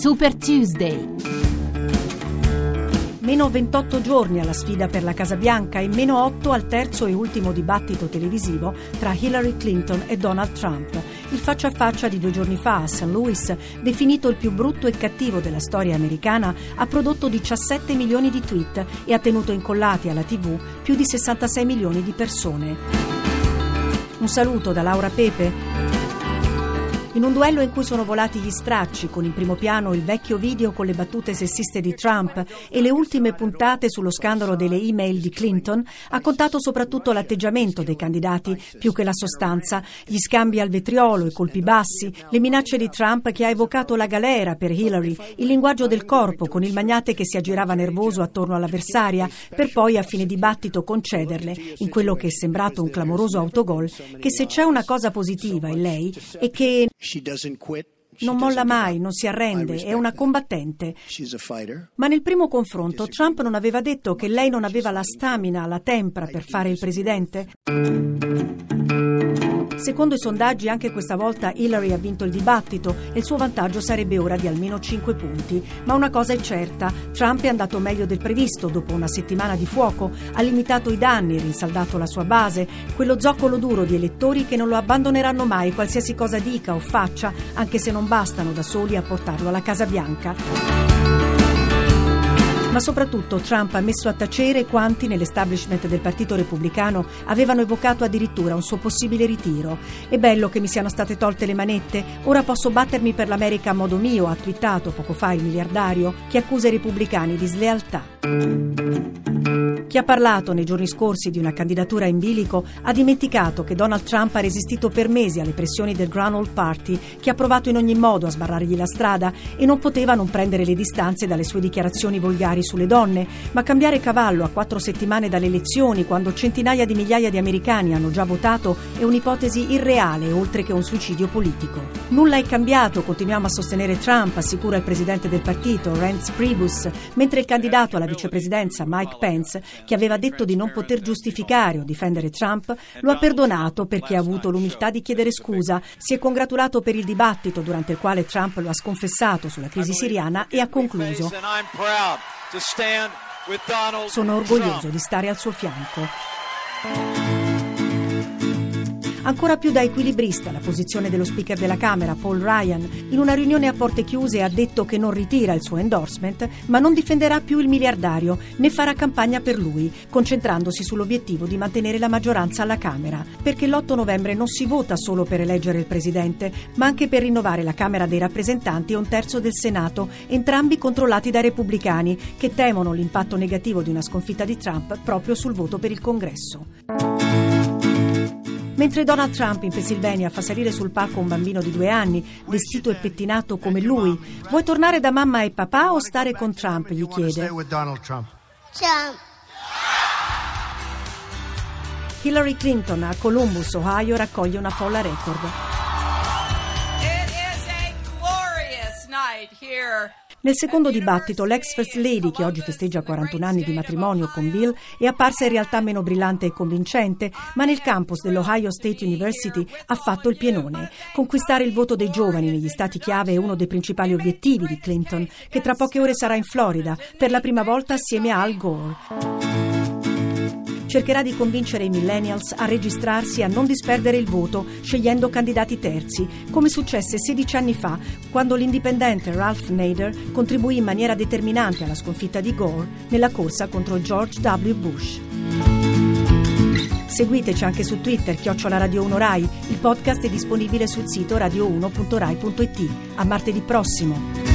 Super Tuesday. Meno 28 giorni alla sfida per la Casa Bianca e meno 8 al terzo e ultimo dibattito televisivo tra Hillary Clinton e Donald Trump. Il faccia a faccia di due giorni fa a St. Louis, definito il più brutto e cattivo della storia americana, ha prodotto 17 milioni di tweet e ha tenuto incollati alla TV più di 66 milioni di persone. Un saluto da Laura Pepe. In un duello in cui sono volati gli stracci, con in primo piano il vecchio video con le battute sessiste di Trump e le ultime puntate sullo scandalo delle email di Clinton, ha contato soprattutto l'atteggiamento dei candidati più che la sostanza, gli scambi al vetriolo, i colpi bassi, le minacce di Trump che ha evocato la galera per Hillary, il linguaggio del corpo con il magnate che si aggirava nervoso attorno all'avversaria, per poi a fine dibattito concederle, in quello che è sembrato un clamoroso autogol, che se c'è una cosa positiva in lei è che non molla mai, non si arrende, è una combattente. Ma nel primo confronto Trump non aveva detto che lei non aveva la stamina, la tempra per fare il presidente? Secondo i sondaggi anche questa volta Hillary ha vinto il dibattito e il suo vantaggio sarebbe ora di almeno 5 punti. Ma una cosa è certa, Trump è andato meglio del previsto dopo una settimana di fuoco, ha limitato i danni, rinsaldato la sua base, quello zoccolo duro di elettori che non lo abbandoneranno mai qualsiasi cosa dica o faccia, anche se non bastano da soli a portarlo alla Casa Bianca. Ma soprattutto Trump ha messo a tacere quanti nell'establishment del Partito Repubblicano avevano evocato addirittura un suo possibile ritiro. È bello che mi siano state tolte le manette, ora posso battermi per l'America a modo mio, ha twittato poco fa il miliardario che accusa i repubblicani di slealtà. Chi ha parlato nei giorni scorsi di una candidatura in bilico ha dimenticato che Donald Trump ha resistito per mesi alle pressioni del Grand Old Party, che ha provato in ogni modo a sbarrargli la strada e non poteva non prendere le distanze dalle sue dichiarazioni volgari sulle donne. Ma cambiare cavallo a quattro settimane dalle elezioni, quando centinaia di migliaia di americani hanno già votato, è un'ipotesi irreale, oltre che un suicidio politico. Nulla è cambiato, continuiamo a sostenere Trump, assicura il presidente del partito, Rance Priebus, mentre il candidato alla vicepresidenza, Mike Pence, che aveva detto di non poter giustificare o difendere Trump, lo ha perdonato perché ha avuto l'umiltà di chiedere scusa, si è congratulato per il dibattito durante il quale Trump lo ha sconfessato sulla crisi siriana e ha concluso Sono orgoglioso di stare al suo fianco. Ancora più da equilibrista la posizione dello speaker della Camera, Paul Ryan. In una riunione a porte chiuse ha detto che non ritira il suo endorsement, ma non difenderà più il miliardario, né farà campagna per lui, concentrandosi sull'obiettivo di mantenere la maggioranza alla Camera. Perché l'8 novembre non si vota solo per eleggere il presidente, ma anche per rinnovare la Camera dei rappresentanti e un terzo del Senato, entrambi controllati dai repubblicani, che temono l'impatto negativo di una sconfitta di Trump proprio sul voto per il congresso. Mentre Donald Trump in Pennsylvania fa salire sul palco un bambino di due anni, vestito e pettinato come lui, vuoi tornare da mamma e papà o stare con Trump? gli chiede. Hillary Clinton a Columbus, Ohio, raccoglie una folla record. It is a glorious night here nel secondo dibattito, l'ex First Lady, che oggi festeggia 41 anni di matrimonio con Bill, è apparsa in realtà meno brillante e convincente, ma nel campus dell'Ohio State University ha fatto il pienone. Conquistare il voto dei giovani negli stati chiave è uno dei principali obiettivi di Clinton, che tra poche ore sarà in Florida, per la prima volta assieme a Al Gore cercherà di convincere i millennials a registrarsi e a non disperdere il voto scegliendo candidati terzi, come successe 16 anni fa quando l'indipendente Ralph Nader contribuì in maniera determinante alla sconfitta di Gore nella corsa contro George W. Bush. Seguiteci anche su Twitter, chiocciola Radio 1 Rai. Il podcast è disponibile sul sito radio1.rai.it. A martedì prossimo.